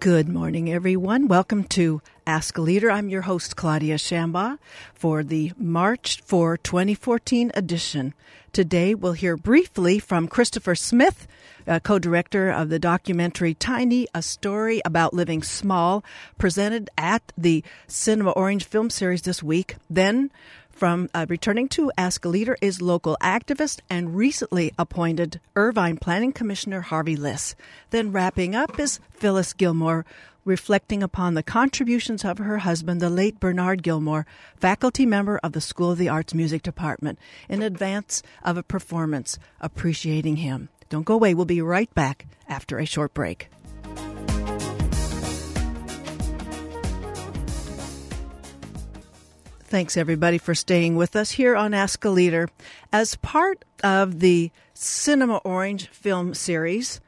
Good morning, everyone. Welcome to Ask a Leader. I'm your host, Claudia Shambaugh, for the March 4 2014 edition. Today, we'll hear briefly from Christopher Smith, uh, co director of the documentary Tiny, a story about living small, presented at the Cinema Orange film series this week. Then, from uh, returning to Ask a Leader is local activist and recently appointed Irvine Planning Commissioner Harvey Liss. Then wrapping up is Phyllis Gilmore, reflecting upon the contributions of her husband, the late Bernard Gilmore, faculty member of the School of the Arts Music Department, in advance of a performance appreciating him. Don't go away. We'll be right back after a short break. Thanks, everybody, for staying with us here on Ask a Leader. As part of the Cinema Orange film series,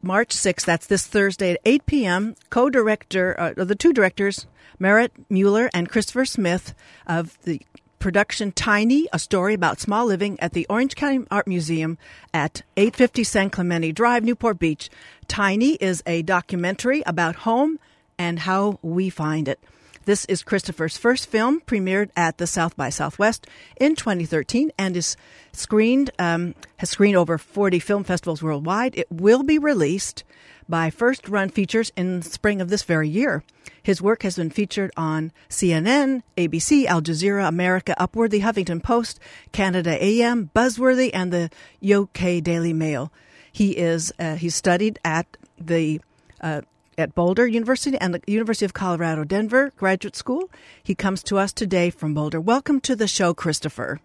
March 6th, that's this Thursday at 8 p.m., co director, uh, the two directors, Merete Mueller and Christopher Smith of the production Tiny, a story about small living at the Orange County Art Museum at 850 San Clemente Drive, Newport Beach. Tiny is a documentary about home and how we find it. This is Christopher's first film, premiered at the South by Southwest in 2013, and is screened um, has screened over 40 film festivals worldwide. It will be released by First Run Features in spring of this very year. His work has been featured on CNN, ABC, Al Jazeera, America, Upward, The Huffington Post, Canada AM, Buzzworthy, and the UK Daily Mail. He is uh, studied at the uh, at Boulder University and the University of Colorado Denver Graduate School. He comes to us today from Boulder. Welcome to the show, Christopher.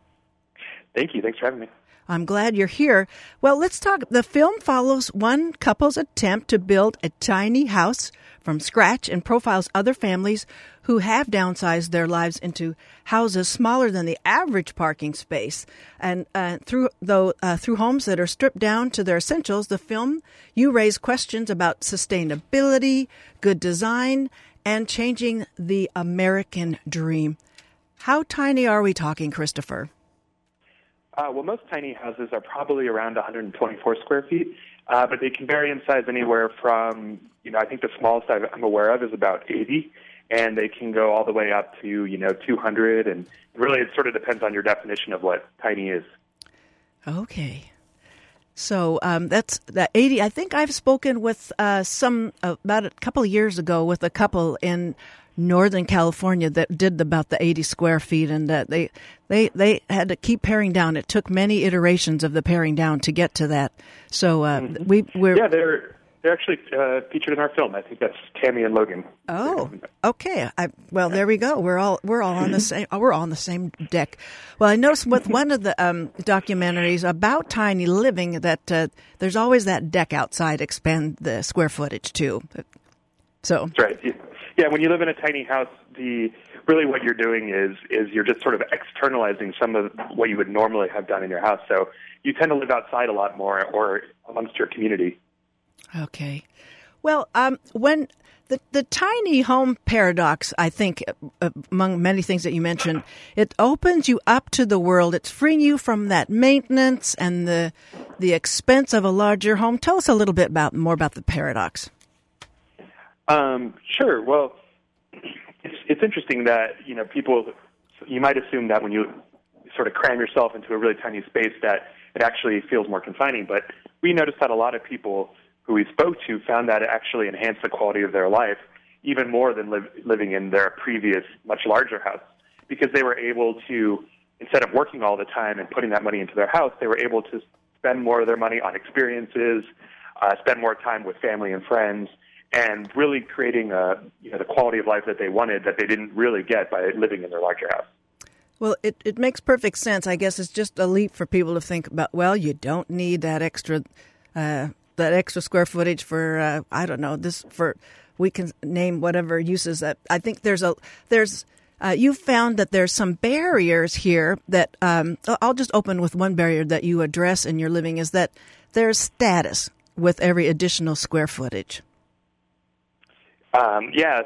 Thank you. Thanks for having me. I'm glad you're here. Well, let's talk. The film follows one couple's attempt to build a tiny house from scratch and profiles other families who have downsized their lives into houses smaller than the average parking space. And uh, through though uh, through homes that are stripped down to their essentials, the film you raise questions about sustainability, good design, and changing the American dream. How tiny are we talking, Christopher? Uh, well, most tiny houses are probably around 124 square feet, uh, but they can vary in size anywhere from, you know, I think the smallest I'm aware of is about 80, and they can go all the way up to, you know, 200, and really it sort of depends on your definition of what tiny is. Okay. So um, that's that 80. I think I've spoken with uh, some uh, about a couple of years ago with a couple in Northern California that did about the 80 square feet, and that they they they had to keep paring down. It took many iterations of the paring down to get to that. So uh, mm-hmm. we we're yeah they're they're actually uh, featured in our film. I think that's Tammy and Logan. Oh, okay. I, well, there we go. We're all we're all on the same we're all on the same deck. Well, I noticed with one of the um, documentaries about tiny living that uh, there's always that deck outside expand the square footage too. So that's right. Yeah, when you live in a tiny house, the really what you're doing is is you're just sort of externalizing some of what you would normally have done in your house. So you tend to live outside a lot more or amongst your community. Okay. Well, um, when the the tiny home paradox, I think, uh, among many things that you mentioned, it opens you up to the world. It's freeing you from that maintenance and the the expense of a larger home. Tell us a little bit about more about the paradox. Um, sure. Well, it's it's interesting that you know people. You might assume that when you sort of cram yourself into a really tiny space, that it actually feels more confining. But we noticed that a lot of people who we spoke to found that it actually enhanced the quality of their life even more than living in their previous much larger house because they were able to instead of working all the time and putting that money into their house, they were able to spend more of their money on experiences, uh, spend more time with family and friends, and really creating a, you know, the quality of life that they wanted that they didn't really get by living in their larger house. Well, it, it makes perfect sense. I guess it's just a leap for people to think about. Well, you don't need that extra uh, that extra square footage for uh, I don't know this for we can name whatever uses that. I think there's a there's uh, you've found that there's some barriers here that um, I'll just open with one barrier that you address in your living is that there's status with every additional square footage. Um, yes,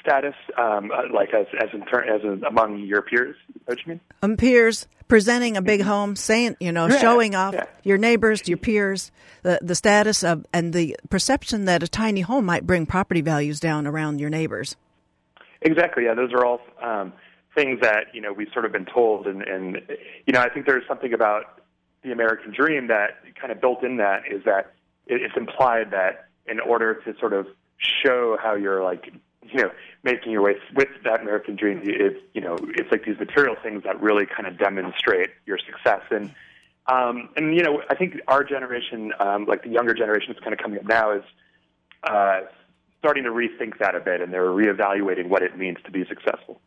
status, um, uh, like as as in as in, among your peers? What you mean? Um, peers presenting a big home, saying you know, Yeah, showing off yeah. your neighbors, your peers, the the status of and the perception that a tiny home might bring property values down around your neighbors. Exactly. Yeah, those are all um, things that you know we've sort of been told, and, and you know I think there's something about the American dream that kind of built in that is that it, it's implied that in order to sort of show how you're like you know making your way with that American dream, is, you know it's like these material things that really kind of demonstrate your success and. Um, and you know, I think our generation, um, like the younger generation that's kind of coming up now, is uh, starting to rethink that a bit, and they're reevaluating what it means to be successful.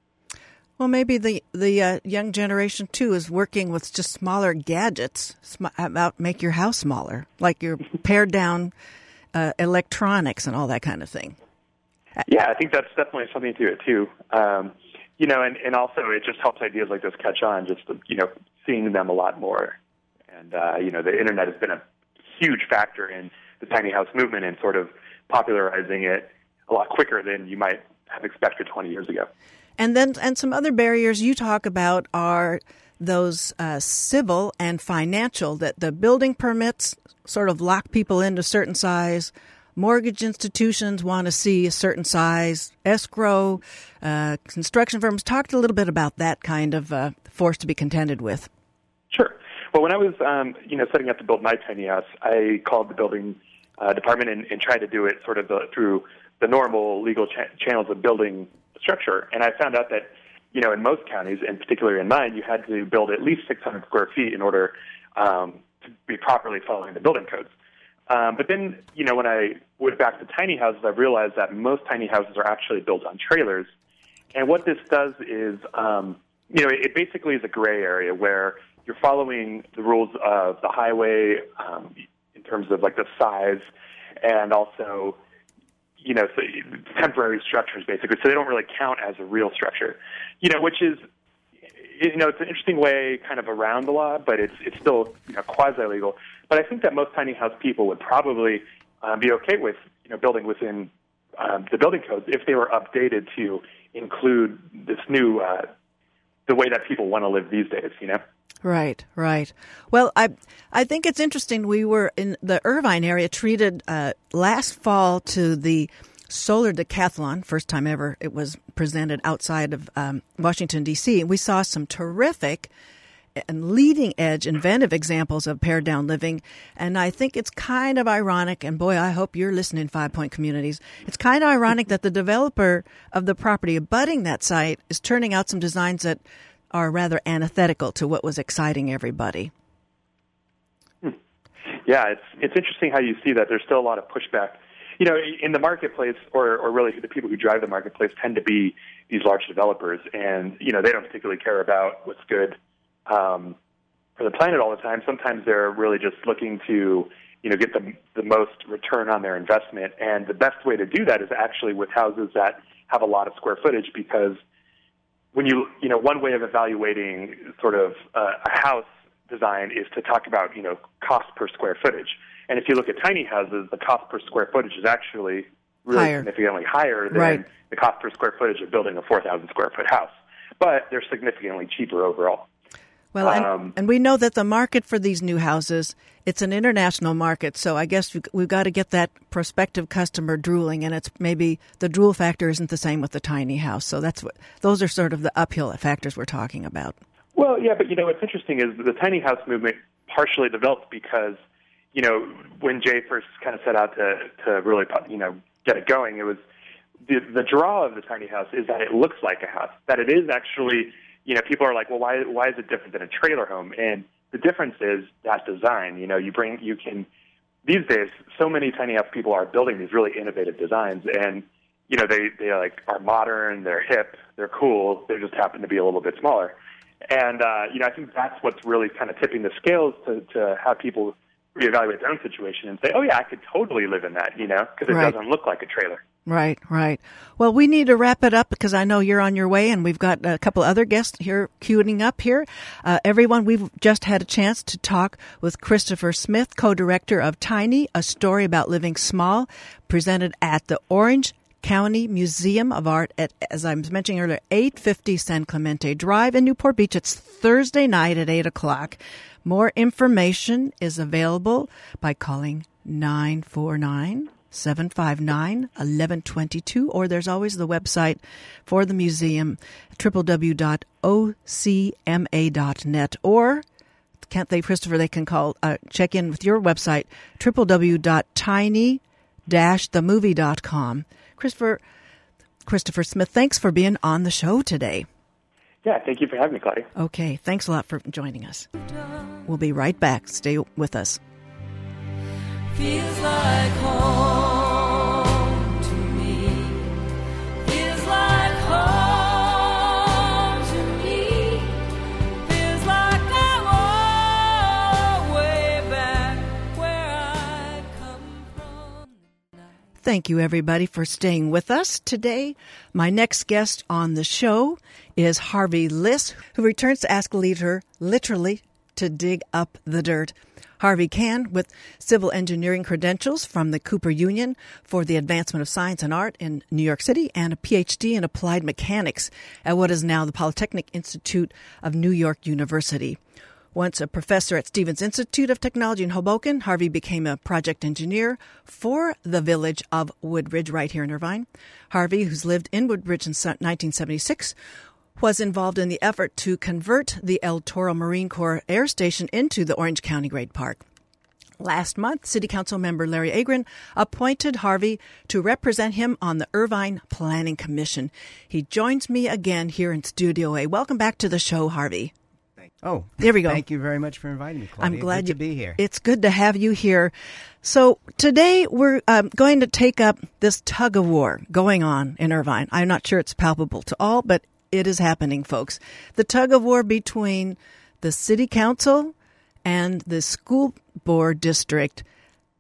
Well, maybe the the uh, young generation too is working with just smaller gadgets sm- about make your house smaller, like your pared down uh, electronics and all that kind of thing. Yeah, I think that's definitely something to it too. Um, you know, and, and also it just helps ideas like this catch on. Just you know, seeing them a lot more, and uh, you know, the internet has been a huge factor in the tiny house movement and sort of popularizing it a lot quicker than you might have expected 20 years ago. And then, and some other barriers you talk about are those uh, civil and financial that the building permits sort of lock people into certain size. Mortgage institutions want to see a certain size. Escrow, uh, construction firms. Talked a little bit about that kind of uh, force to be contended with. Sure. Well, when I was, um, you know, setting up to build my tiny house, I called the building uh, department and, and tried to do it sort of the, through the normal legal cha- channels of building structure. And I found out that, you know, in most counties, and particularly in mine, you had to build at least 600 square feet in order um, to be properly following the building codes. Um, but then, you know, when I went back to tiny houses, I realized that most tiny houses are actually built on trailers. And what this does is, um, you know, it, basically is a gray area where you're following the rules of the highway um, in terms of like the size and also, you know, so temporary structures basically. So they don't really count as a real structure, you know, which is, you know, it's an interesting way kind of around the law, but it's it's still you know quasi legal. But I think that most tiny house people would probably um, be okay with you know building within um, the building codes if they were updated to include this new uh, the way that people want to live these days. You know. Right, right. Well, I I think it's interesting. We were in the Irvine area, treated uh, last fall to the solar decathlon, first time ever it was presented outside of um, Washington D.C. We saw some terrific and leading edge inventive examples of pared down living. And I think it's kind of ironic, and boy, I hope you're listening, Five Point Communities. It's kind of ironic that the developer of the property abutting that site is turning out some designs that are rather antithetical to what was exciting everybody. Yeah, it's it's interesting how you see that there's still a lot of pushback. You know, in the marketplace, or or really the people who drive the marketplace tend to be these large developers, and you know they don't particularly care about what's good um, for the planet all the time. Sometimes they're really just looking to you know get the the most return on their investment, and the best way to do that is actually with houses that have a lot of square footage because when you you know one way of evaluating sort of uh, a house design is to talk about you know cost per square footage. And if you look at tiny houses, the cost per square footage is actually really Higher. significantly higher than Right. the cost per square footage of building a 4,000 square foot house. But they're significantly cheaper overall. Well, and, Um, and we know that the market for these new houses, it's an international market. So I guess we've, we've got to get that prospective customer drooling, and it's maybe the drool factor isn't the same with the tiny house. So that's what those are sort of the uphill factors we're talking about. Well, yeah, but you know what's interesting is the tiny house movement partially developed because you know when Jay first kind of set out to to really you know get it going, it was the the draw of the tiny house is that it looks like a house, that it is actually you know people are like, well, why why is it different than a trailer home? And the difference is that design. You know, you bring you can these days so many tiny house people are building these really innovative designs and you know they they like are modern, they're hip, they're cool. They just happen to be a little bit smaller. And uh, you know, I think that's what's really kind of tipping the scales to, to have people reevaluate their own situation and say, "Oh yeah, I could totally live in that," you know, because it Right. doesn't look like a trailer. Right, right. Well, we need to wrap it up because I know you're on your way, and we've got a couple other guests here queuing up here. Uh, everyone, we've just had a chance to talk with Christopher Smith, co-director of Tiny, a story about living small, presented at the Orange County Museum of Art at, as I was mentioning earlier, 850 San Clemente Drive in Newport Beach. It's Thursday night at 8 o'clock. More information is available by calling 949 759 1122, or there's always the website for the museum, www.ocma.net, or can't they, Christopher? They can call, uh, check in with your website, www.tiny-themovie.com. Christopher, Christopher Smith, thanks for being on the show today. Yeah, thank you for having me, Claudia. Okay, thanks a lot for joining us. We'll be right back. Stay with us. Feels like home Thank you, everybody, for staying with us today. My next guest on the show is Harvey Liss, who returns to Ask a Leader literally to dig up the dirt. Harvey Can, with civil engineering credentials from the Cooper Union for the Advancement of Science and Art in New York City, and a PhD in applied mechanics at what is now the Polytechnic Institute of New York University. Once a professor at Stevens Institute of Technology in Hoboken, Harvey became a project engineer for the village of Woodbridge right here in Irvine. Harvey, who's lived in Woodbridge since 1976, was involved in the effort to convert the El Toro Marine Corps Air Station into the Orange County Great Park. Last month, City Council member Larry Agran appointed Harvey to represent him on the Irvine Planning Commission. He joins me again here in Studio A. Welcome back to the show, Harvey. Oh, there we go. Thank you very much for inviting me, Claudia. I'm glad good you, to be here. It's good to have you here. So today we're um, going to take up this tug of war going on in Irvine. I'm not sure it's palpable to all, but it is happening, folks. The tug of war between the city council and the school board district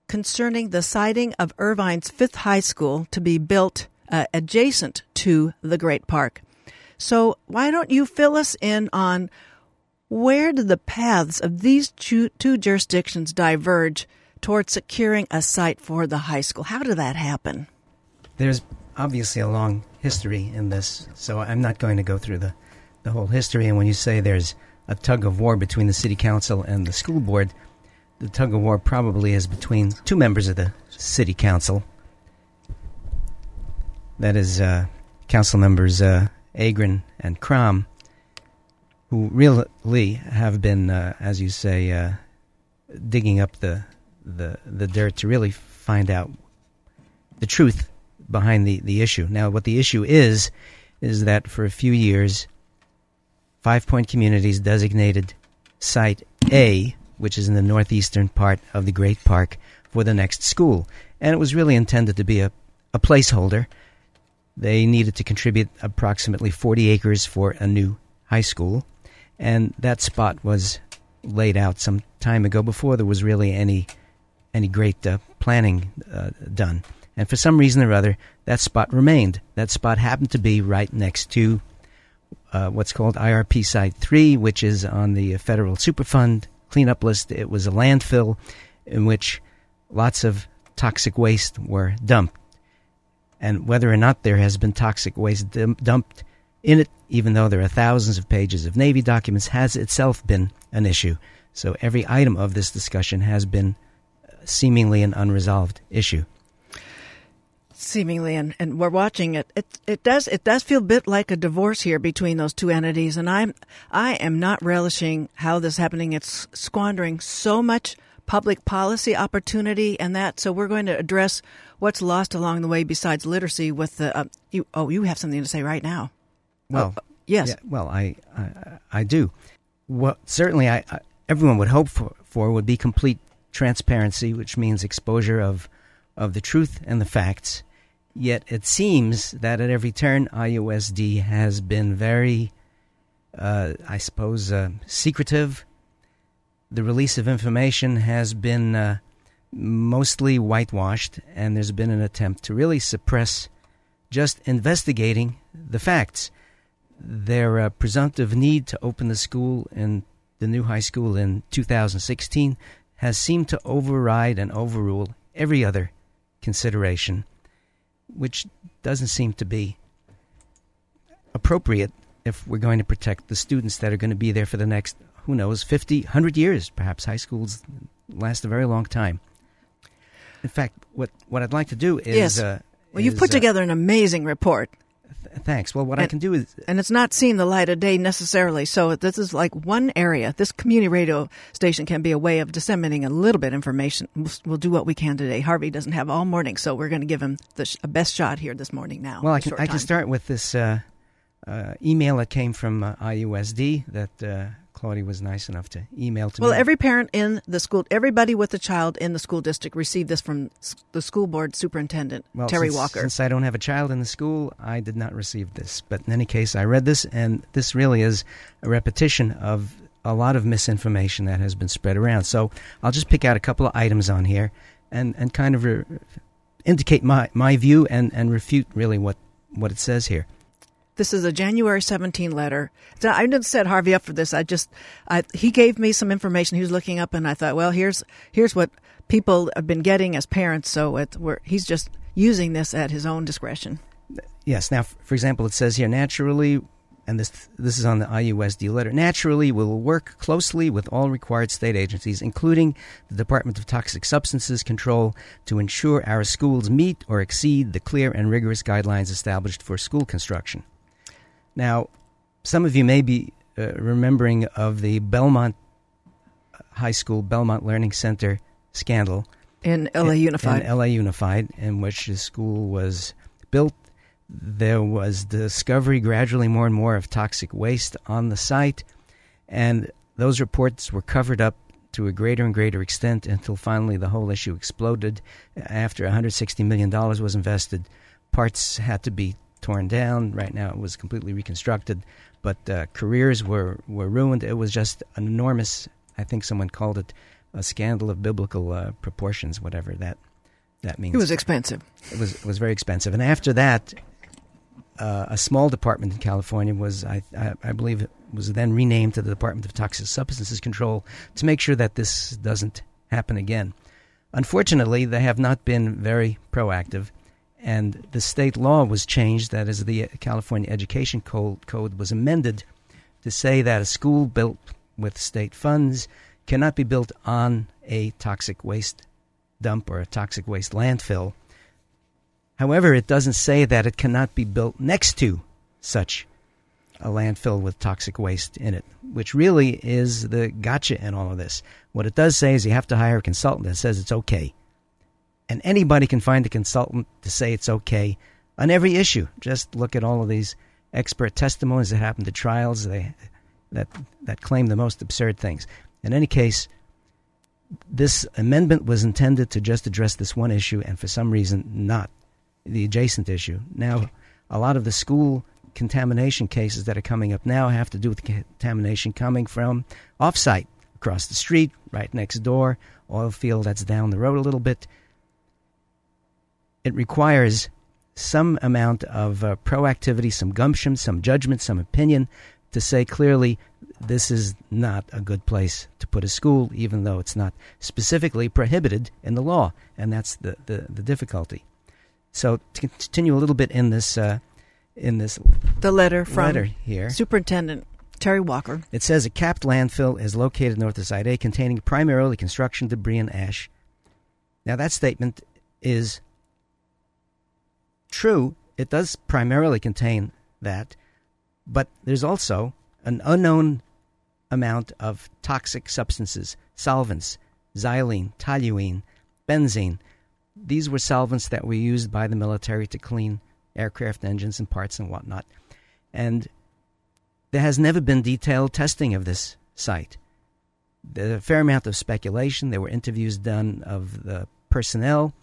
concerning the siting of Irvine's fifth high school to be built uh, adjacent to the Great Park. So, why don't you fill us in on where did the paths of these two, two jurisdictions diverge towards securing a site for the high school? How did that happen? There's obviously a long history in this, so I'm not going to go through the, the whole history. And when you say there's a tug of war between the city council and the school board, the tug of war probably is between two members of the city council. That is uh, council members uh, Agran and Krom, who really have been, uh, as you say, uh, digging up the, the the dirt to really find out the truth behind the, the issue. Now, what the issue is, is that for a few years, Five Point Communities designated Site A, which is in the northeastern part of the Great Park, for the next school. And it was really intended to be a, a placeholder. They needed to contribute approximately 40 acres for a new high school. And that spot was laid out some time ago before there was really any any great uh, planning uh, done. And for some reason or other, that spot remained. That spot happened to be right next to uh, what's called IRP Site 3, which is on the Federal Superfund cleanup list. It was a landfill in which lots of toxic waste were dumped. And whether or not there has been toxic waste dumped in it, even though there are thousands of pages of Navy documents, has itself been an issue. So every item of this discussion has been seemingly an unresolved issue. Seemingly and, and we're watching it. It it does it does feel a bit like a divorce here between those two entities and i'm i am not relishing how this is happening. It's squandering so much public policy opportunity and that so we're going to address what's lost along the way besides literacy with the uh, you oh you have something to say right now well oh, yes yeah, well I, I i do what certainly I, I everyone would hope for, for would be complete transparency which means exposure of of the truth and the facts Yet it seems that at every turn, IUSD has been very, uh, I suppose, uh, secretive. The release of information has been uh, mostly whitewashed, and there's been an attempt to really suppress just investigating the facts. Their uh, presumptive need to open the school in the new high school in 2016 has seemed to override and overrule every other consideration which doesn't seem to be appropriate if we're going to protect the students that are going to be there for the next, who knows, 50, 100 years. Perhaps high schools last a very long time. In fact, what, what I'd like to do is. Yes. Uh, Well, you've is, put uh, together an amazing report, thanks. Well, what I can do is. and it's not seen the light of day necessarily. So this is like one area. This community radio station can be a way of disseminating a little bit of information. We'll, we'll do what we can today. Harvey doesn't have all morning, so we're going to give him the sh- best shot here this morning. Now, Well, I can, I can start with this uh, uh, email that came from uh, IUSD that uh, Claudia was nice enough to email to Well, me. Well, every parent in the school, everybody with a child in the school district received this from the school board superintendent, Well, Terry since, Walker. Since I don't have a child in the school, I did not receive this. But in any case, I read this, and this really is a repetition of a lot of misinformation that has been spread around. So I'll just pick out a couple of items on here and, and kind of re- indicate my, my view and, and refute really what, what it says here. This is a January 17 letter. So I didn't set Harvey up for this. I just, I, he gave me some information he was looking up, and I thought, well, here's here's what people have been getting as parents. So it, he's just using this at his own discretion. Yes. Now, for example, it says here naturally, and this this is on the IUSD letter. Naturally, we will work closely with all required state agencies, including the Department of Toxic Substances Control, to ensure our schools meet or exceed the clear and rigorous guidelines established for school construction. Now, some of you may be uh, remembering of the Belmont High School Belmont Learning Center scandal In LA Unified. in LA Unified, in which the school was built. There was discovery gradually more and more of toxic waste on the site, and those reports were covered up to a greater and greater extent until finally the whole issue exploded. After $160 million was invested, parts had to be torn down. Right now it was completely reconstructed, but uh, careers were, were ruined. It was just an enormous, I think someone called it a scandal of biblical uh, proportions, whatever that that means. it was expensive. It was it was very expensive, and after that, uh, a small department in California was I, I I believe it was then renamed to the Department of Toxic Substances Control to make sure that this doesn't happen again. Unfortunately, they have not been very proactive, and the state law was changed. That is, the California Education Code, Code was amended to say that a school built with state funds cannot be built on a toxic waste dump or a toxic waste landfill. However, it doesn't say that it cannot be built next to such a landfill with toxic waste in it, which really is the gotcha in all of this. What it does say is you have to hire a consultant that says it's okay. And anybody can find a consultant to say it's okay on every issue. Just look at all of these expert testimonies that happen to trials they, that, that claim the most absurd things. In any case, this amendment was intended to just address this one issue and for some reason not the adjacent issue. Now, a lot of the school contamination cases that are coming up now have to do with contamination coming from offsite, across the street, right next door, oil field that's down the road a little bit. It requires some amount of uh, proactivity, some gumption, some judgment, some opinion to say clearly this is not a good place to put a school, even though it's not specifically prohibited in the law, and that's the, the, the difficulty. So to continue a little bit in this uh, in this The letter from letter here, Superintendent Terry Walker. it says a capped landfill is located north of Site A, containing primarily construction debris and ash. Now that statement is true. It does primarily contain that, but there's also an unknown amount of toxic substances, solvents, xylene, toluene, benzene. These were solvents that were used by the military to clean aircraft engines and parts and whatnot. And there has never been detailed testing of this site. There's a fair amount of speculation. There were interviews done of the personnel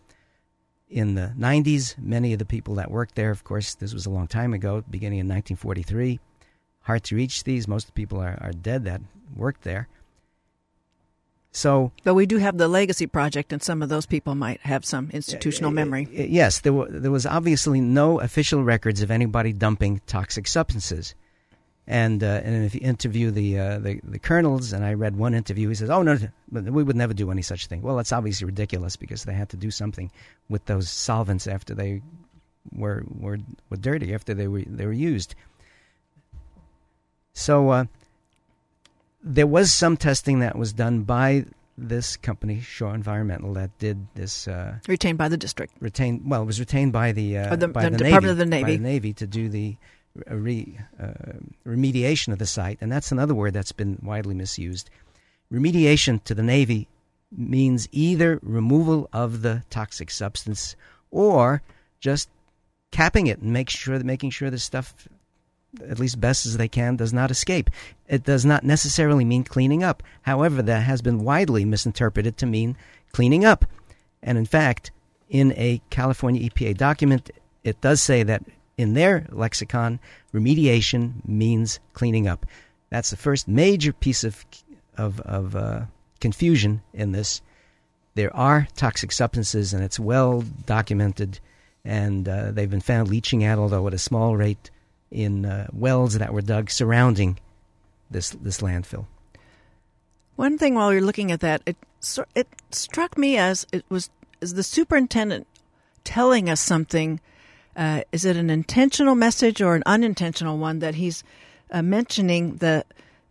in the 90s. Many of the people that worked there, of course, this was a long time ago, beginning in 1943. Hard to reach these. Most of the people are, are dead that worked there. So But we do have the Legacy Project, and some of those people might have some institutional memory. Yes, there, were, there was obviously no official records of anybody dumping toxic substances. And uh, and if you interview the, uh, the the colonels, and I read one interview, he says, "Oh no, we would never do any such thing." Well, that's obviously ridiculous because they had to do something with those solvents after they were were were dirty after they were they were used. So uh, there was some testing that was done by this company, Shaw Environmental, that did this. Uh, retained by the district. Retained. Well, it was retained by the uh, the, by the, the Department Navy, of the Navy. by the Navy to do the re, uh, remediation of the site, and that's another word that's been widely misused. Remediation to the Navy means either removal of the toxic substance or just capping it and make sure that making sure the stuff at least best as they can does not escape. It does not necessarily mean cleaning up. However that has been widely misinterpreted to mean cleaning up. And in fact in a california epa document it does say that in their lexicon remediation means cleaning up that's the first major piece of of, of uh, confusion in this. There are toxic substances, and it's well documented, and uh, they've been found leaching out, although at a small rate, in uh, wells that were dug surrounding this this landfill. One thing while you're looking at that, it it struck me as it was is the superintendent telling us something. Uh, is it an intentional message or an unintentional one that he's uh, mentioning the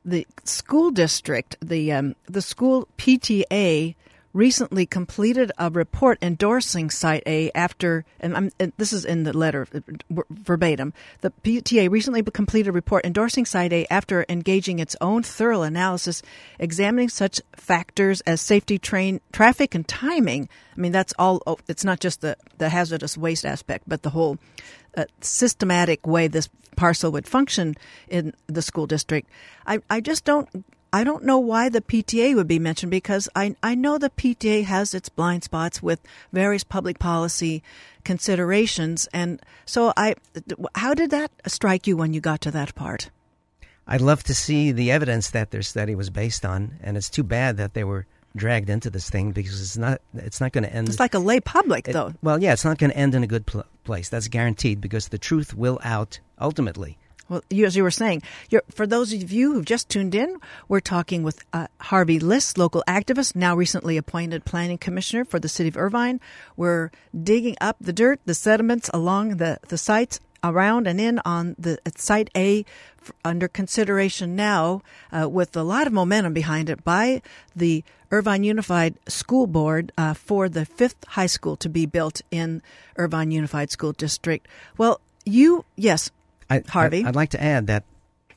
the school district, the um, the school PTA recently completed a report endorsing Site A after, and, and, this is in the letter verbatim. The PTA recently completed a report endorsing Site A after engaging its own thorough analysis, examining such factors as safety, train, traffic, and timing. I mean, that's all. Oh, it's not just the the hazardous waste aspect, but the whole uh, systematic way this parcel would function in the school district. I, I just don't I don't know why the PTA would be mentioned because I, I know the PTA has its blind spots with various public policy considerations. And so I, how did that strike you when you got to that part? I'd love to see the evidence that their study was based on. And it's too bad that they were dragged into this thing because it's not, it's not going to end. It's like a lay public it, though. Well, yeah, it's not going to end in a good pl- place. That's guaranteed because the truth will out ultimately. Well, as you were saying, for those of you who've just tuned in, we're talking with uh, Harvey Liss, local activist, now recently appointed planning commissioner for the city of Irvine. We're digging up the dirt, the sediments along the, the sites around and in on the site A under consideration now uh, with a lot of momentum behind it by the Irvine Unified School Board uh, for the fifth high school to be built in Irvine Unified School District. Well, you, yes, I, Harvey. I, would like to add that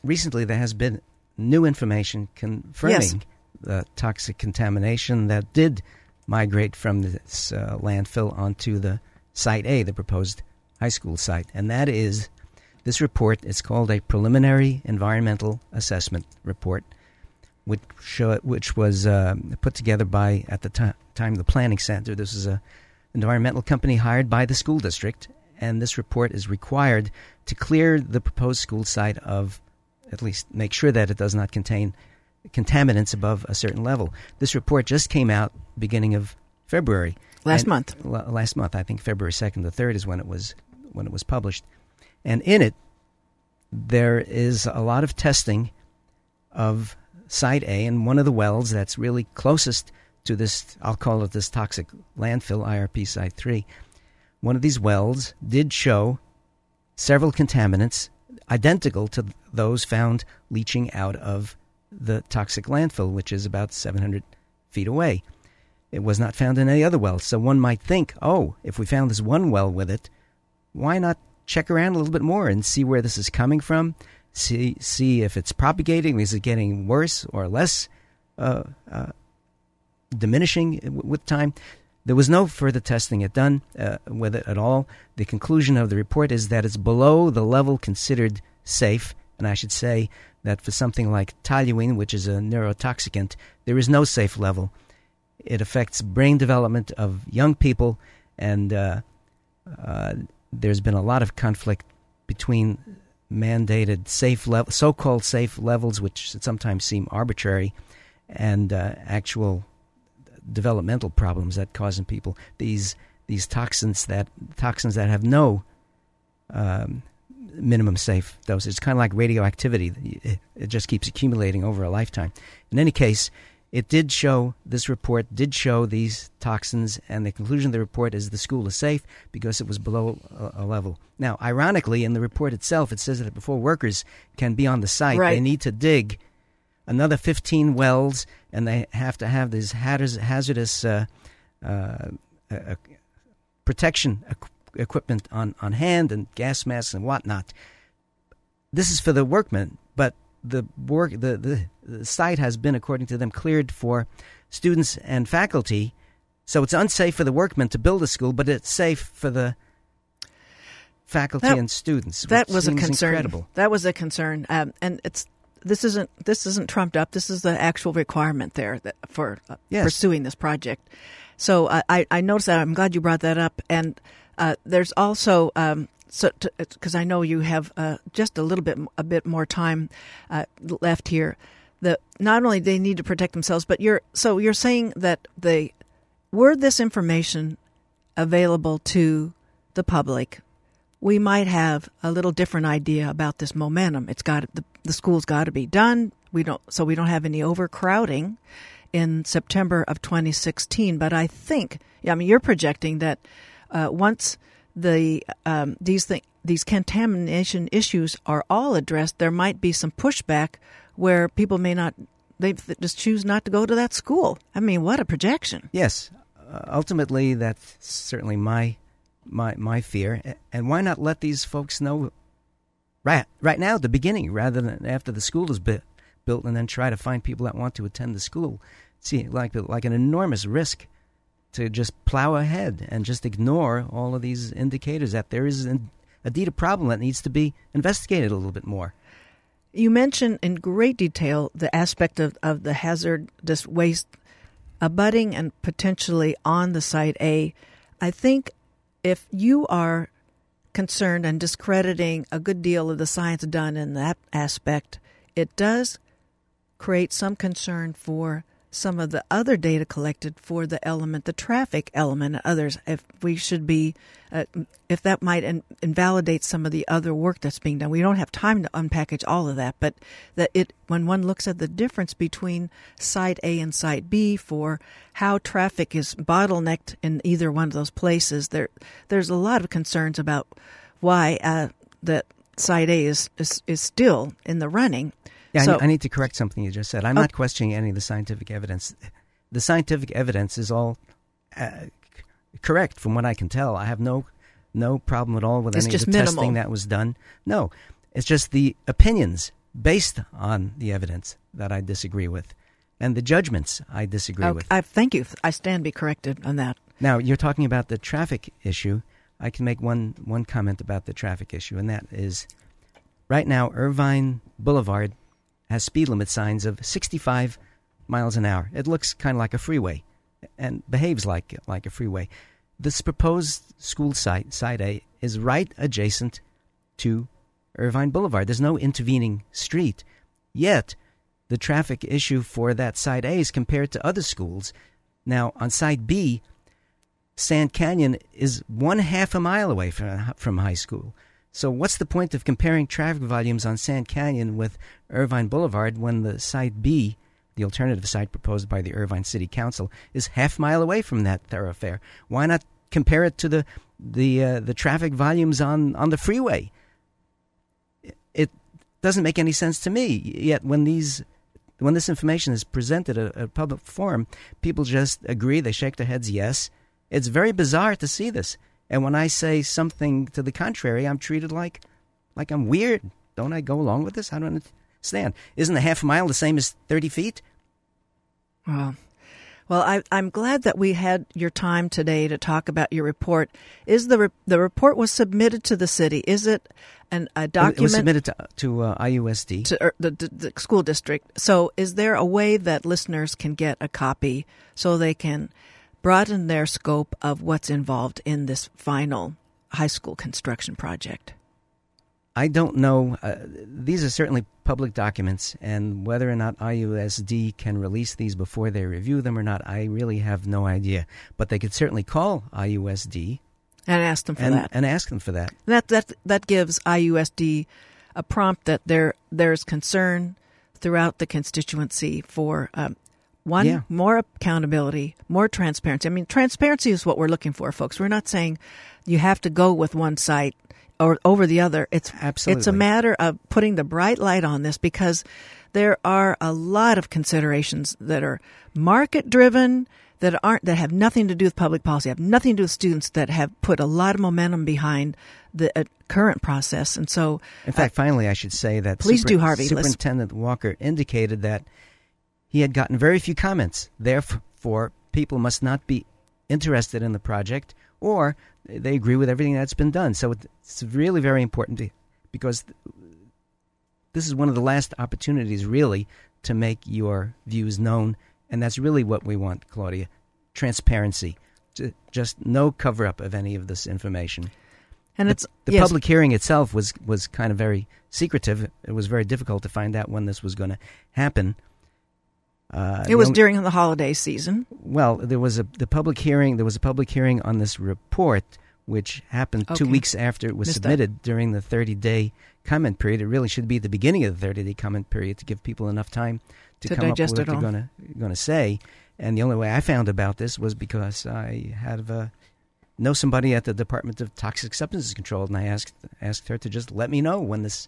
recently there has been new information confirming yes. the toxic contamination that did migrate from this uh, landfill onto the site A, the proposed high school site, and that is this report. It's called a preliminary environmental assessment report, which show, which was uh, put together by at the t- time the planning center. This is a environmental company hired by the school district, and this report is required to clear the proposed school site of at least make sure that it does not contain contaminants above a certain level. This report just came out beginning of February. Last month. L- last month, I think February second, the third is when it was when it was published, and in it there is a lot of testing of site A and one of the wells that's really closest to this. I'll call it this toxic landfill, IRP Site Three one of these wells did show several contaminants identical to those found leaching out of the toxic landfill, which is about 700 feet away. It was not found in any other well. So one might think, oh, if we found this one well with it, why not check around a little bit more and see where this is coming from? See, see if it's propagating. Is it getting worse or less uh, uh, diminishing with time? There was no further testing done uh, with it at all. The conclusion of the report is that it's below the level considered safe, and I should say that for something like toluene, which is a neurotoxicant, there is no safe level. It affects brain development of young people, and uh, uh, there's been a lot of conflict between mandated safe level, so-called safe levels, which sometimes seem arbitrary, and uh, actual developmental problems that cause in people. These these toxins that toxins that have no um, minimum safe dose. It's kind of like radioactivity. It, it, just keeps accumulating over a lifetime. In any case, it did show this report did show these toxins, and the conclusion of the report is the school is safe because it was below a, a level. Now, ironically, in the report itself, it says that before workers can be on the site, Right. they need to dig another 15 wells, and they have to have these hazardous, hazardous uh, uh, uh, protection equipment on, on hand and gas masks and whatnot. This is for the workmen, but the work the, the, the site has been, according to them, cleared for students and faculty. So it's unsafe for the workmen to build a school, but it's safe for the faculty That- and students. that was a concern. Incredible. That was a concern, um, and it's this isn't this isn't trumped up. This is the actual requirement there that, for uh, Yes. pursuing this project. So uh, I I noticed that. I'm glad you brought that up. And uh, there's also um, so because I know you have uh, just a little bit a bit more time uh, left here. That not only they need to protect themselves, but you're so you're saying that they were this information available to the public we might have a little different idea about this momentum. It's got the, the school's got to be done. We don't so we don't have any overcrowding in September of 2016. But I think, I mean, you're projecting that uh, once the um, these thing, these contamination issues are all addressed, there might be some pushback where people may not they just choose not to go to that school. I mean, what a projection! Yes, uh, ultimately, that's certainly my my my fear. And why not let these folks know right right now at the beginning, rather than after the school is bu- built, and then try to find people that want to attend the school? See, like like an enormous risk to just plow ahead and just ignore all of these indicators that there is in, indeed a problem that needs to be investigated a little bit more. You mentioned in great detail the aspect of, of the hazardous waste abutting and potentially on the site A. I think if you are concerned and discrediting a good deal of the science done in that aspect, it does create some concern for some of the other data collected for the element, the traffic element, and others. If we should be, uh, if that might in- invalidate some of the other work that's being done. We don't have time to unpackage all of that, but that it, when one looks at the difference between site A and site B for how traffic is bottlenecked in either one of those places, there, there's a lot of concerns about why uh, that site A is, is is still in the running. Yeah, I So- ne- I, need to correct something you just said. I'm Oh. not questioning any of the scientific evidence. The scientific evidence is all uh, c- correct from what I can tell. I have no no problem at all with It's any of the minimal. testing that was done. No, it's just the opinions based on the evidence that I disagree with, and the judgments I disagree Oh, with. I thank you. I stand be corrected on that. Now you're talking about the traffic issue. I can make one one comment about the traffic issue, and that is, right now Irvine Boulevard has speed limit signs of 65 miles an hour. It looks kind of like a freeway, and behaves like like a freeway. This proposed school site, Site A, is right adjacent to Irvine Boulevard. There's no intervening street. Yet, the traffic issue for that Site A is compared to other schools. Now, on Site B, Sand Canyon is one half a mile away from, from high school. So, what's the point of comparing traffic volumes on Sand Canyon with Irvine Boulevard when the Site B, the alternative site proposed by the Irvine City Council, is half mile away from that thoroughfare? Why not compare it to the the uh, the traffic volumes on, on the freeway? It- doesn't make any sense to me. Yet, when these when this information is presented at a public forum, people just agree. They shake their heads, yes. It's very bizarre to see this. And when I say something to the contrary, I'm treated like like I'm weird. Don't I go along with this? I don't understand. Isn't a half mile the same as 30 feet? Well, well, I, I'm glad that we had your time today to talk about your report. Is the re- the report was submitted to the city? Is it an, a document It was submitted to, to uh, IUSD. to er, the, the, the school district? So, is there a way that listeners can get a copy so they can broaden their scope of what's involved in this final high school construction project? I don't know. Uh, these are certainly public documents, and whether or not IUSD can release these before they review them or not, I really have no idea. But they could certainly call IUSD And ask them for and, that. and ask them for that. That that that gives IUSD a prompt that there there's concern throughout the constituency for um, one Yeah. more accountability, more transparency. I mean, transparency is what we're looking for, folks. We're not saying you have to go with one site or over the other. It's Absolutely. it's a matter of putting the bright light on this because there are a lot of considerations that are market driven that aren't that have nothing to do with public policy, have nothing to do with students that have put a lot of momentum behind the uh, current process. And so, In fact, finally, I should say that Please do, Harvey. Let's- Superintendent Walker indicated that he had gotten very few comments. Therefore, people must not be interested in the project, or they agree with everything that's been done. So it's really very important to, because this is one of the last opportunities, really, to make your views known, and that's really what we want, Claudia: transparency. Just no cover up of any of this information and the, it's the yes, public hearing itself was was kind of very secretive. It was very difficult to find out when this was going to happen. Uh, It was only- during the holiday season. well. There was a the public hearing. There was a public hearing on this report, which happened two weeks after it was Missed that. submitted during the thirty day comment period. It really should be the beginning of the thirty day comment period to give people enough time to, To come up with what they're going to going to say. And the only way I found about this was because I had uh, know somebody at the Department of Toxic Substances Control, and I asked asked her to just let me know when this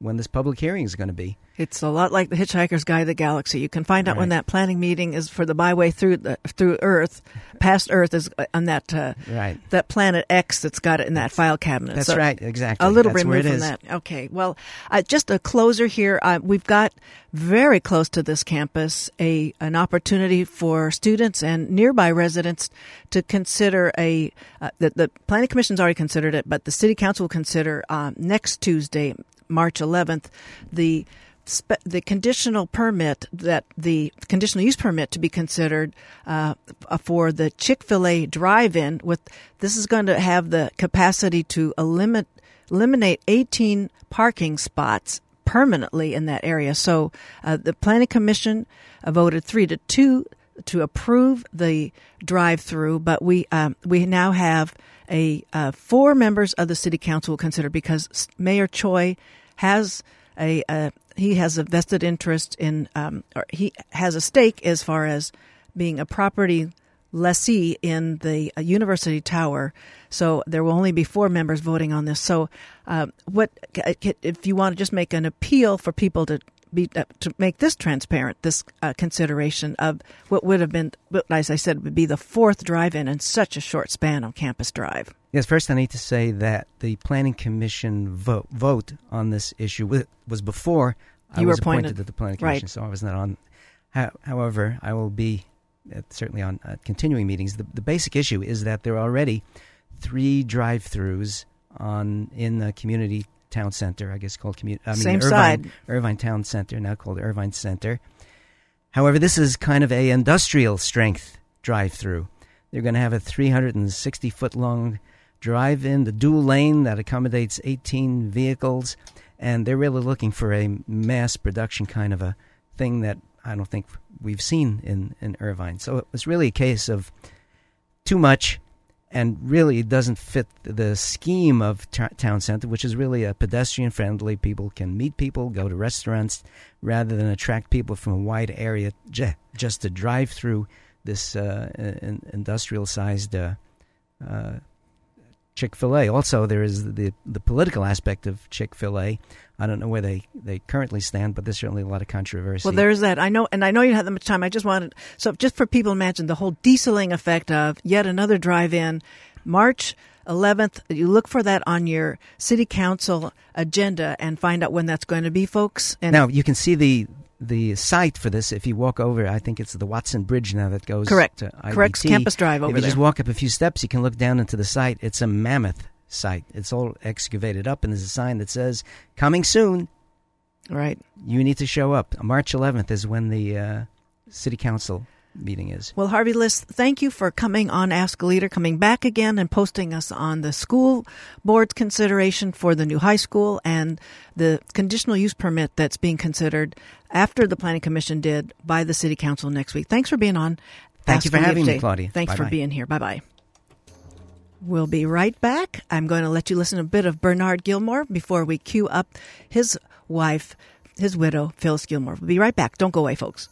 when this public hearing is going to be. It's a lot like the Hitchhiker's Guide to the Galaxy. You can find out when that planning meeting is for the byway through the, through Earth, past Earth is uh, on that uh, Right. that planet X that's got it in that file cabinet. That's So right. Exactly. A little That's where removed it from is. that. Okay. Well, uh, just a closer here. Uh, we've got very close to this campus a an opportunity for students and nearby residents to consider a. Uh, the, the planning commission's already considered it, but the city council will consider um, next Tuesday, March 11th, the. The conditional permit that the conditional use permit to be considered uh, for the Chick Fil A drive-in with this is going to have the capacity to eliminate eliminate 18 parking spots permanently in that area. So uh, the planning commission voted three to two to approve the drive-through, but we um, we now have a uh, four members of the city council will consider because Mayor Choi has a he has a vested interest in um, or he has a stake as far as being a property lessee in the uh, university tower. So there will only be four members voting on this. So, uh, what if you want to just make an appeal for people to be uh, to make this transparent, this uh, consideration of what would have been, as I said, would be the fourth drive-in in such a short span on Campus Drive. Yes, first I need to say that the Planning Commission vote vote on this issue was before I You were was appointed appointed. to the Planning Right. Commission, so I was not on. However, I will be certainly on uh, continuing meetings. The, the basic issue is that there are already three drive-throughs on in the community town center. I guess called community. I mean, Same Irvine, side. Irvine Town Center, now called Irvine Center. However, this is kind of a industrial strength drive-through. They're going to have a 360 foot long drive in, the dual lane that accommodates 18 vehicles, and they're really looking for a mass production kind of a thing that I don't think we've seen in, in Irvine. So it was really a case of too much and really doesn't fit the scheme of t- town center, which is really a pedestrian friendly. People can meet people, go to restaurants, rather than attract people from a wide area j- just to drive through this uh, in- industrial sized uh, uh, Chick Fil A. Also, there is the the political aspect of Chick Fil A. I don't know where they, they currently stand, but there's certainly a lot of controversy. Well, there's that. I know, and I know you don't have that much time. I just wanted, so just for people to imagine the whole dieseling effect of yet another drive-in, March 11th. You look for that on your city council agenda and find out when that's going to be, folks. And now you can see the the site for this if you walk over. I think it's the Watson Bridge now that goes Correct. to IBT. Correct. Campus Drive over if you there. just walk up a few steps, you can look down into the site. It's a mammoth site. It's all excavated up, and there's a sign that says "Coming soon." right. You need to show up. March 11th is when the uh, city council meeting is. Well, Harvey Liss, thank you for coming on Ask a Leader, coming back again and posting us on the school board's consideration for the new high school and the conditional use permit that's being considered after the Planning Commission did by the City Council next week. Thanks for being on. Thank Ask you for having me. Claudia. Thanks for Bye-bye. being here. Bye bye. We'll be right back. I'm going to let you listen a bit of Bernard Gilmore before we cue up his wife, his widow, Phyllis Gilmore. We'll be right back. Don't go away, folks.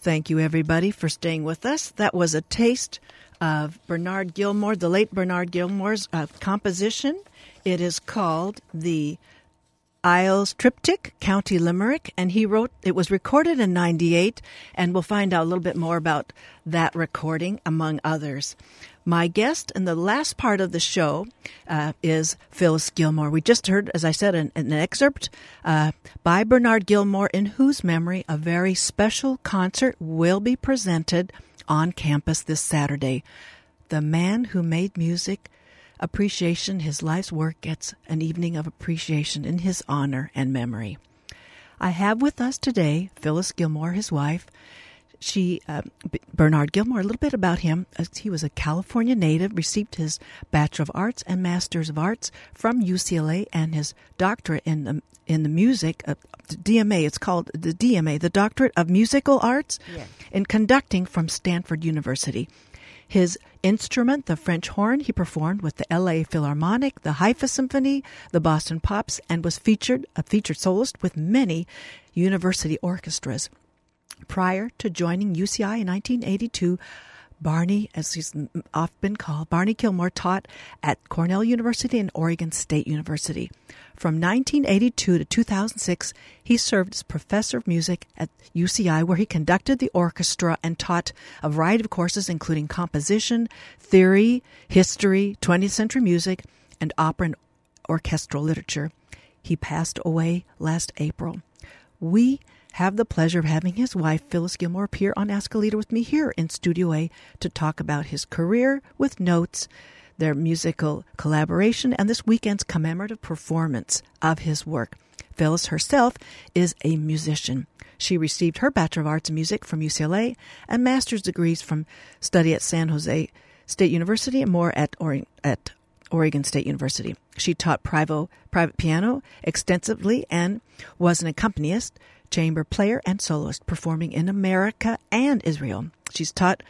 Thank you, everybody, for staying with us. That was a taste of Bernard Gilmore, the late Bernard Gilmore's uh, composition. It is called the Isles Triptych, County Limerick, and he wrote it was recorded in 98 and we'll find out a little bit more about that recording among others. My guest in the last part of the show uh, is Phyllis Gilmore. We just heard, as I said, an, an excerpt uh, by Bernard Gilmore, in whose memory a very special concert will be presented on campus this Saturday. The man who made music appreciation, his life's work gets an evening of appreciation in his honor and memory. I have with us today Phyllis Gilmore, his wife. She, uh, Bernard Gilmore, a little bit about him. He was a California native, received his Bachelor of Arts and Masters of Arts from UCLA, and his doctorate in the in the music, uh, DMA. It's called the DMA, the Doctorate of Musical Arts, in conducting from Stanford University. His instrument, the French horn, he performed with the LA Philharmonic, the Haifa Symphony, the Boston Pops, and was featured a featured soloist with many university orchestras. Prior to joining UCI in 1982, Barney, as he's often called, Barney Gilmore taught at Cornell University and Oregon State University. From 1982 to 2006, he served as professor of music at UCI, where he conducted the orchestra and taught a variety of courses, including composition, theory, history, 20th century music, and opera and orchestral literature. He passed away last April. We have the pleasure of having his wife, Phyllis Gilmore, appear on Ask a Leader with me here in Studio A to talk about his career with notes, their musical collaboration, and this weekend's commemorative performance of his work. Phyllis herself is a musician. She received her Bachelor of Arts in Music from UCLA and master's degrees from study at San Jose State University and more at, or- at Oregon State University. She taught private, private piano extensively and was an accompanist chamber player and soloist performing in America and Israel. She's taught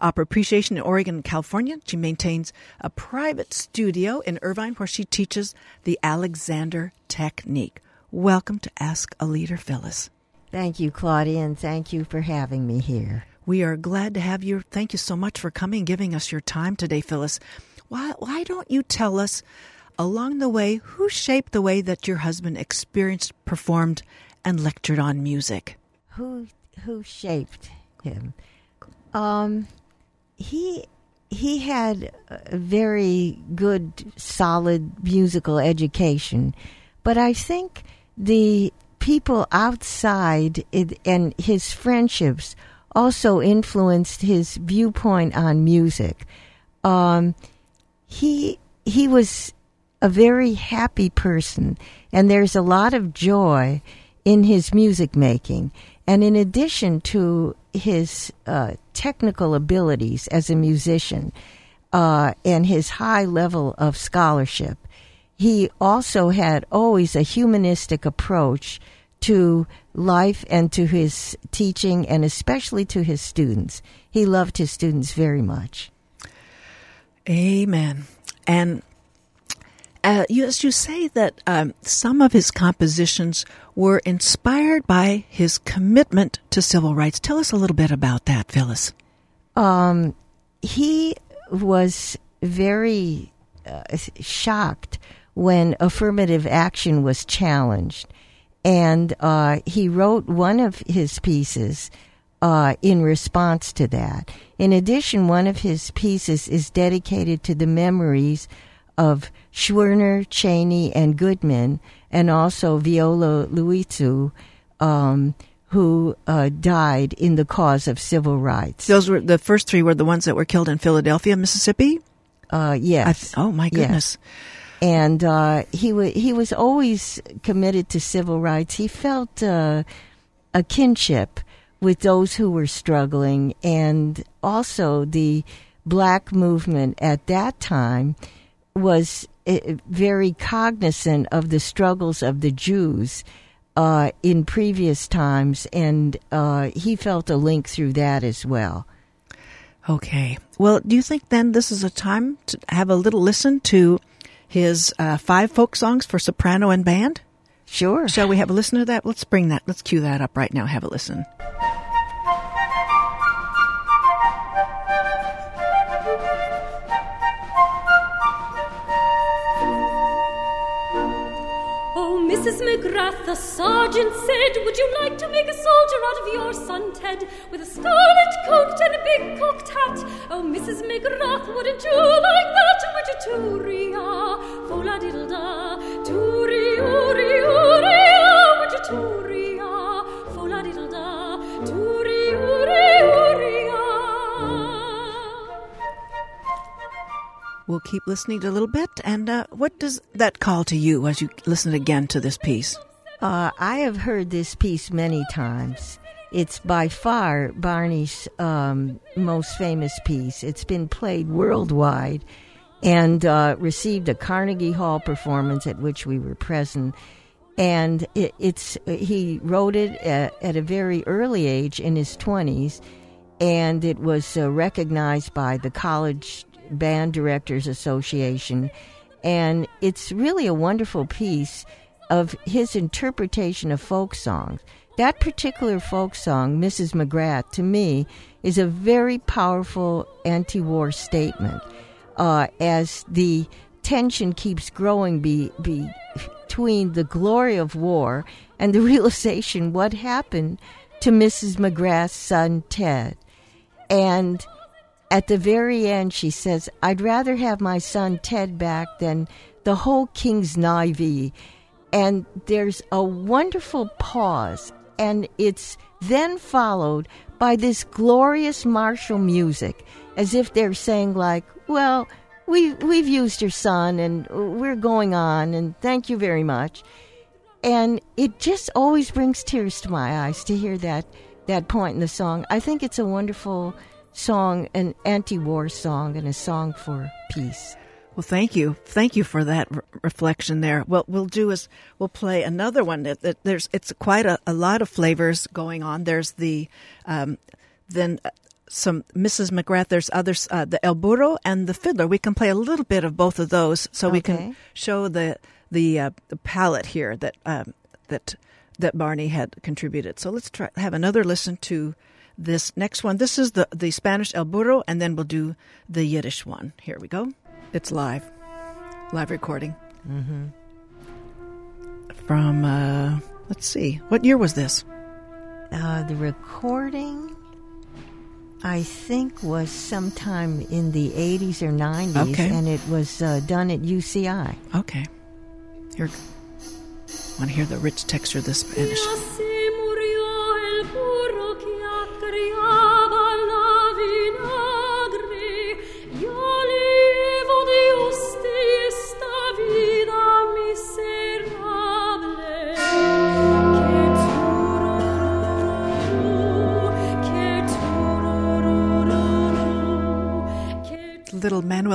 opera appreciation in Oregon and California. She maintains a private studio in Irvine where she teaches the Alexander technique. Welcome to Ask a Leader, Phyllis. Thank you, Claudia, and thank you for having me here. We are glad to have you. Thank you so much for coming and giving us your time today, Phyllis. Why, why don't you tell us along the way who shaped the way that your husband experienced, performed, and lectured on music. Who who shaped him? Um, he he had a very good, solid musical education, but I think the people outside it, and his friendships also influenced his viewpoint on music. Um, he he was a very happy person, and there's a lot of joy in his music making. And in addition to his uh, technical abilities as a musician uh, and his high level of scholarship, he also had always a humanistic approach to life and to his teaching and especially to his students. He loved his students very much. Amen. And uh, you, as you say that um, some of his compositions were inspired by his commitment to civil rights. Tell us a little bit about that, Phyllis. Um, he was very uh, shocked when affirmative action was challenged. And uh, he wrote one of his pieces uh, in response to that. In addition, one of his pieces is dedicated to the memories of Schwerner, Chaney, and Goodman, and also Viola Liuzzo, um, who uh, died in the cause of civil rights. Those were the first three were the ones that were killed in Philadelphia, Mississippi. Uh, yes. oh my goodness. Yes. And uh, he was he was always committed to civil rights. He felt uh, a kinship with those who were struggling, and also the black movement at that time was eh, very cognizant of the struggles of the Jews uh, in previous times, and uh, he felt a link through that as well. Okay. Well, do you think then this is a time to have a little listen to his uh, five folk songs for soprano and band? Sure. Shall we have a listen to that? Let's bring that. Let's cue that up right now. Have a listen. McGrath, the sergeant said, Would you like to make a soldier out of your son Ted? With a scarlet coat and a big cocked hat. Oh, Mrs. McGrath, wouldn't you like that? Would you tooria, fola diddle da, toori, oori, ooria, would you tooria, fola diddle da, toori, oori, ooria. We'll keep listening a little bit. And uh, what does that call to you as you listen again to this piece? Uh, I have heard this piece many times. It's by far Barney's um, most famous piece. It's been played worldwide and uh, received a Carnegie Hall performance at which we were present. And it, it's he wrote it at, at, a very early age in his twenties, and it was uh, recognized by the College Band Directors Association. And it's really a wonderful piece of his interpretation of folk songs. That particular folk song, Mrs. McGrath, to me, is a very powerful anti war statement. Uh, as the tension keeps growing be, be, between the glory of war and the realization what happened to Mrs. McGrath's son, Ted. And at the very end, she says, I'd rather have my son Ted back than the whole King's Navy. And there's a wonderful pause, and it's then followed by this glorious martial music, as if they're saying, like, well, we, we've used your son and we're going on, and thank you very much. And it just always brings tears to my eyes to hear that, that point in the song. I think it's a wonderful song, an anti war song, and a song for peace. Well, thank you, thank you for that re- reflection there. What we'll do is we'll play another one. That, that there's it's quite a, a, lot of flavors going on. There's the um, then uh, some Mrs. McGrath. There's others, uh, the El Burro and the Fiddler. We can play a little bit of both of those, so okay. we can show the the, uh, the palette here that um, that that Barney had contributed. So let's try have another listen to this next one. This is the the Spanish El Burro, and then we'll do the Yiddish one. Here we go. It's live, live recording. Mm-hmm. From uh, let's see, what year was this? Uh, the recording, I think, was sometime in the 80s or 90s, Okay. and it was uh, done at UCI. Okay, here. Want to hear the rich texture of the Spanish?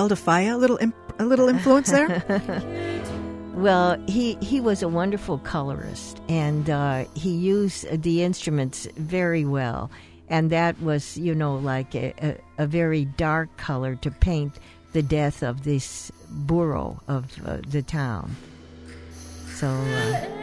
Little Manuel de a little imp- a little influence there. Well, he, he was a wonderful colorist, and uh, he used the instruments very well. And that was, you know, like a, a, a very dark color to paint the death of this burro of uh, the town. So, uh,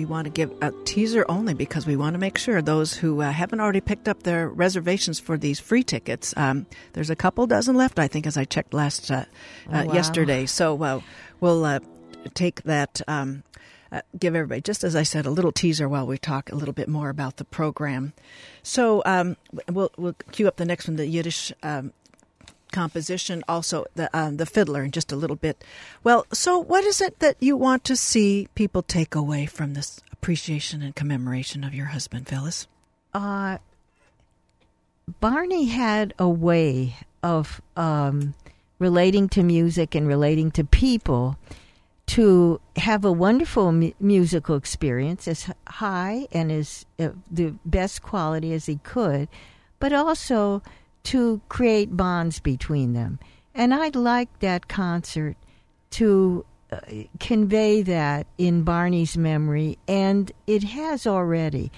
we want to give a teaser only because we want to make sure those who uh, haven't already picked up their reservations for these free tickets. Um, there's a couple dozen left, I think, as I checked last uh, uh, wow. yesterday. So uh, we'll uh, take that. Um, uh, give everybody, just as I said, a little teaser while we talk a little bit more about the program. So um, we'll we'll cue up the next one, the Yiddish um, composition, also the um, the fiddler in just a little bit. Well, so what is it that you want to see people take away from this appreciation and commemoration of your husband, Phyllis? uh, Barney had a way of um, relating to music and relating to people to have a wonderful mu- musical experience as high and as uh, the best quality as he could, but also to create bonds between them. And I'd like that concert to uh, convey that in Barney's memory, and it has already.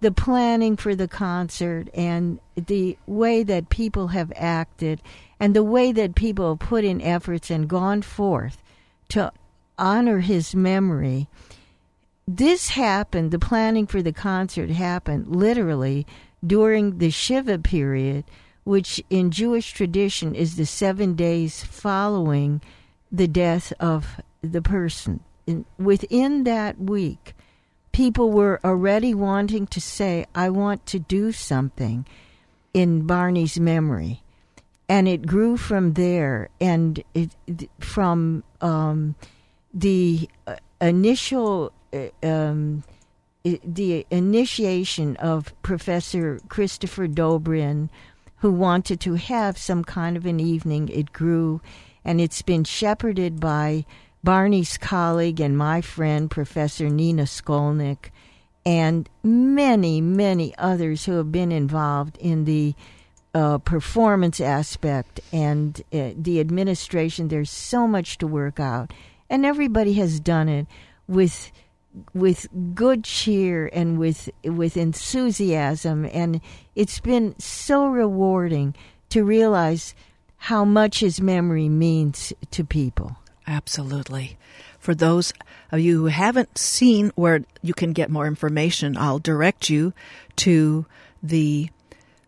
The planning for the concert and the way that people have acted and the way that people have put in efforts and gone forth to honor his memory. This happened, the planning for the concert happened literally during the Shiva period, which in Jewish tradition is the seven days following the death of the person. In, within that week, people were already wanting to say, I want to do something in Barney's memory. And it grew from there, and it, from um, the uh, initial uh, um, the initiation of Professor Christopher Dobrin, who wanted to have some kind of an evening. It grew, and it's been shepherded by Barney's colleague and my friend, Professor Nina Scolnik, and many, many others who have been involved in the uh, performance aspect and uh, the administration. There's so much to work out, and everybody has done it with with good cheer and with with enthusiasm. And it's been so rewarding to realize how much his memory means to people. Absolutely. For those of you who haven't seen where you can get more information i'll direct you to the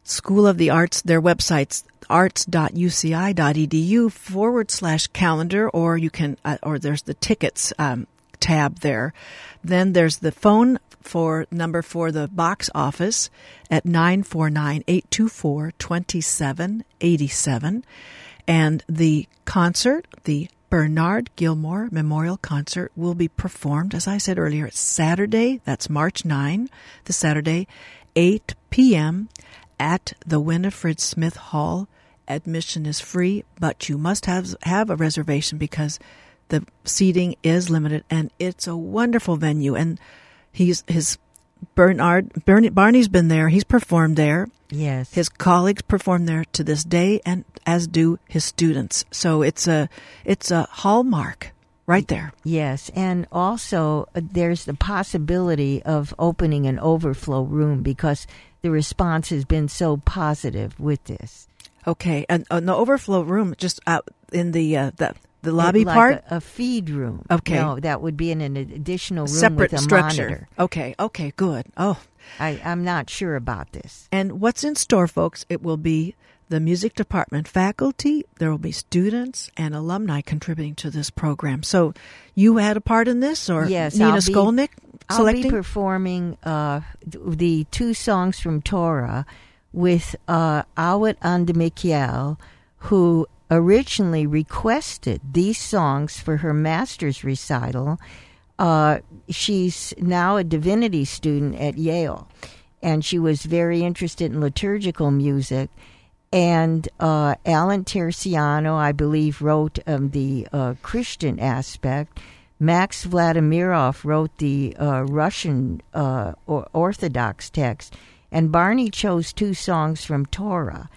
school of the arts their websites arts.uci.edu forward slash calendar or you can uh, or there's the tickets um, tab there. Then there's the phone for number for the box office at 949-824-2787 and the concert, the Bernard Gilmore Memorial Concert will be performed, as I said earlier, it's Saturday, that's March 9, the Saturday, 8 p.m. at the Winifred Smith Hall. Admission is free, but you must have have a reservation because the seating is limited, and it's a wonderful venue. And he's his Bernard Bernie, Barney's been there. He's performed there. Yes, his colleagues perform there to this day, and as do his students. So it's a it's a hallmark right there. Yes, and also uh, there's the possibility of opening an overflow room because the response has been so positive with this. Okay, and, and the overflow room just out in the uh, the the lobby like part? A, a, feed room. Okay. No, that would be in an additional room Separate with a structure. monitor. Okay, okay, good. Oh. I, I'm not sure about this. And what's in store, folks? It will be the music department faculty, there will be students and alumni contributing to this program. So you had a part in this, or yes, Nina I'll be, Scolnik selecting? I'll be performing uh, the two songs from Torah with uh, Awit Andemikiel, who originally requested these songs for her master's recital. Uh, she's now a divinity student at Yale, and she was very interested in liturgical music. And uh, Alan Terricciano, I believe, wrote um, the uh, Christian aspect. Max Vladimirov wrote the uh, Russian uh, Orthodox text. And Barney chose two songs from Torah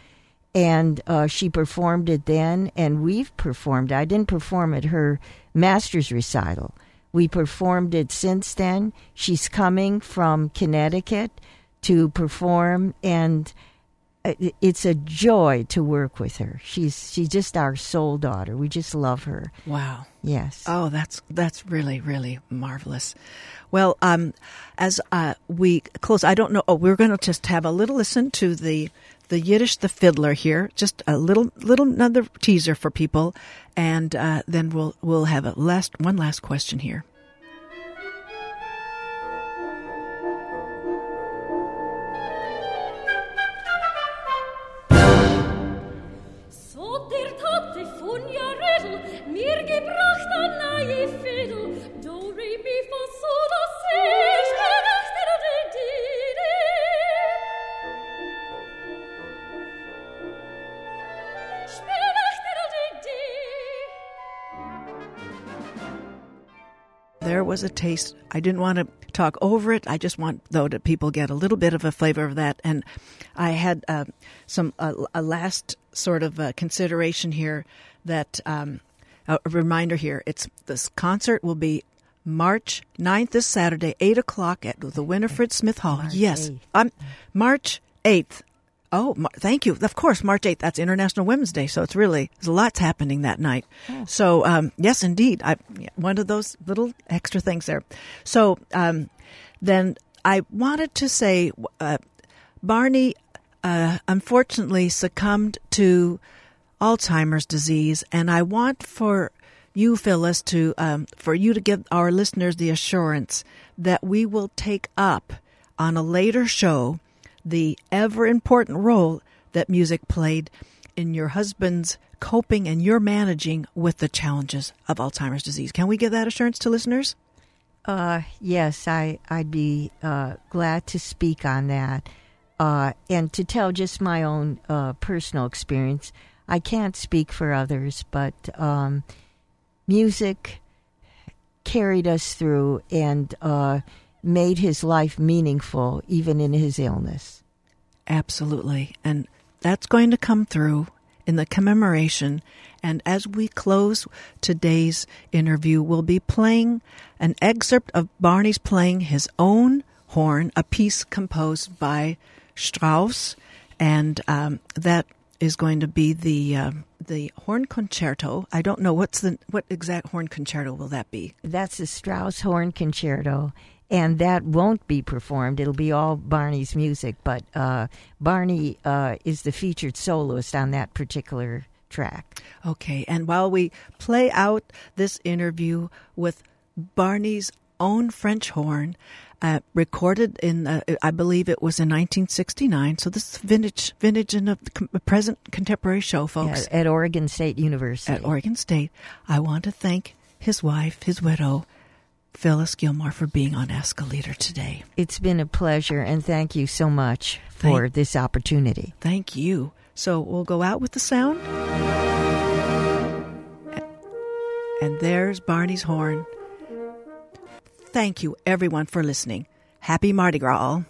and uh, she performed it then, and we've performed. I didn't perform at her master's recital. We performed it since then. She's coming from Connecticut to perform, and uh, it's a joy to work with her. She's she's just our soul daughter. We just love her. Wow. Yes. Oh, that's that's really really marvelous. Well, um, as uh, we close, I don't know. Oh, we're going to just have a little listen to the the Yiddish the Fiddler here. Just a little little another teaser for people, and uh, then we'll we'll have a last one last question here. Was a taste. I didn't want to talk over it. I just want, though, that people get a little bit of a flavor of that. And I had uh, some uh, a last sort of uh, consideration here that um, a reminder here. It's this concert will be March 9th, this Saturday, 8 o'clock at the Winifred Smith Hall. March yes, 8th. um, March 8th Oh, thank you. Of course, March 8th, that's International Women's Day. So it's really, there's lots happening that night. So, um, yes, indeed. I, one of those little extra things there. So, um, then I wanted to say, uh, Barney, uh, unfortunately succumbed to Alzheimer's disease, and I want for you, Phyllis, to um, for you to give our listeners the assurance that we will take up on a later show the ever important role that music played in your husband's coping and your managing with the challenges of Alzheimer's disease. Can we give that assurance to listeners? Uh, yes, I I'd be uh, glad to speak on that, uh, and to tell just my own uh, personal experience. I can't speak for others, but um, music carried us through and uh, made his life meaningful, even in his illness. Absolutely. And that's going to come through in the commemoration. And as we close today's interview, we'll be playing an excerpt of Barney's playing his own horn, a piece composed by Strauss. And um, that is going to be the uh, the horn concerto. I don't know what's the what exact horn concerto will that be. That's the Strauss Horn Concerto, and that won't be performed. It'll be all Barney's music, but uh, Barney uh, is the featured soloist on that particular track. Okay, and while we play out this interview with Barney's own French horn, uh, recorded in, uh, I believe it was in 1969. So this is vintage, vintage in a present contemporary show, folks. at, at Oregon State University. At Oregon State, I want to thank his wife, his widow, Phyllis Gilmore, for being on Ask a Leader today. It's been a pleasure, and thank you so much for Thank- this opportunity. Thank you. So we'll go out with the sound. And there's Barney's horn. Thank you, everyone, for listening. Happy Mardi Gras, all.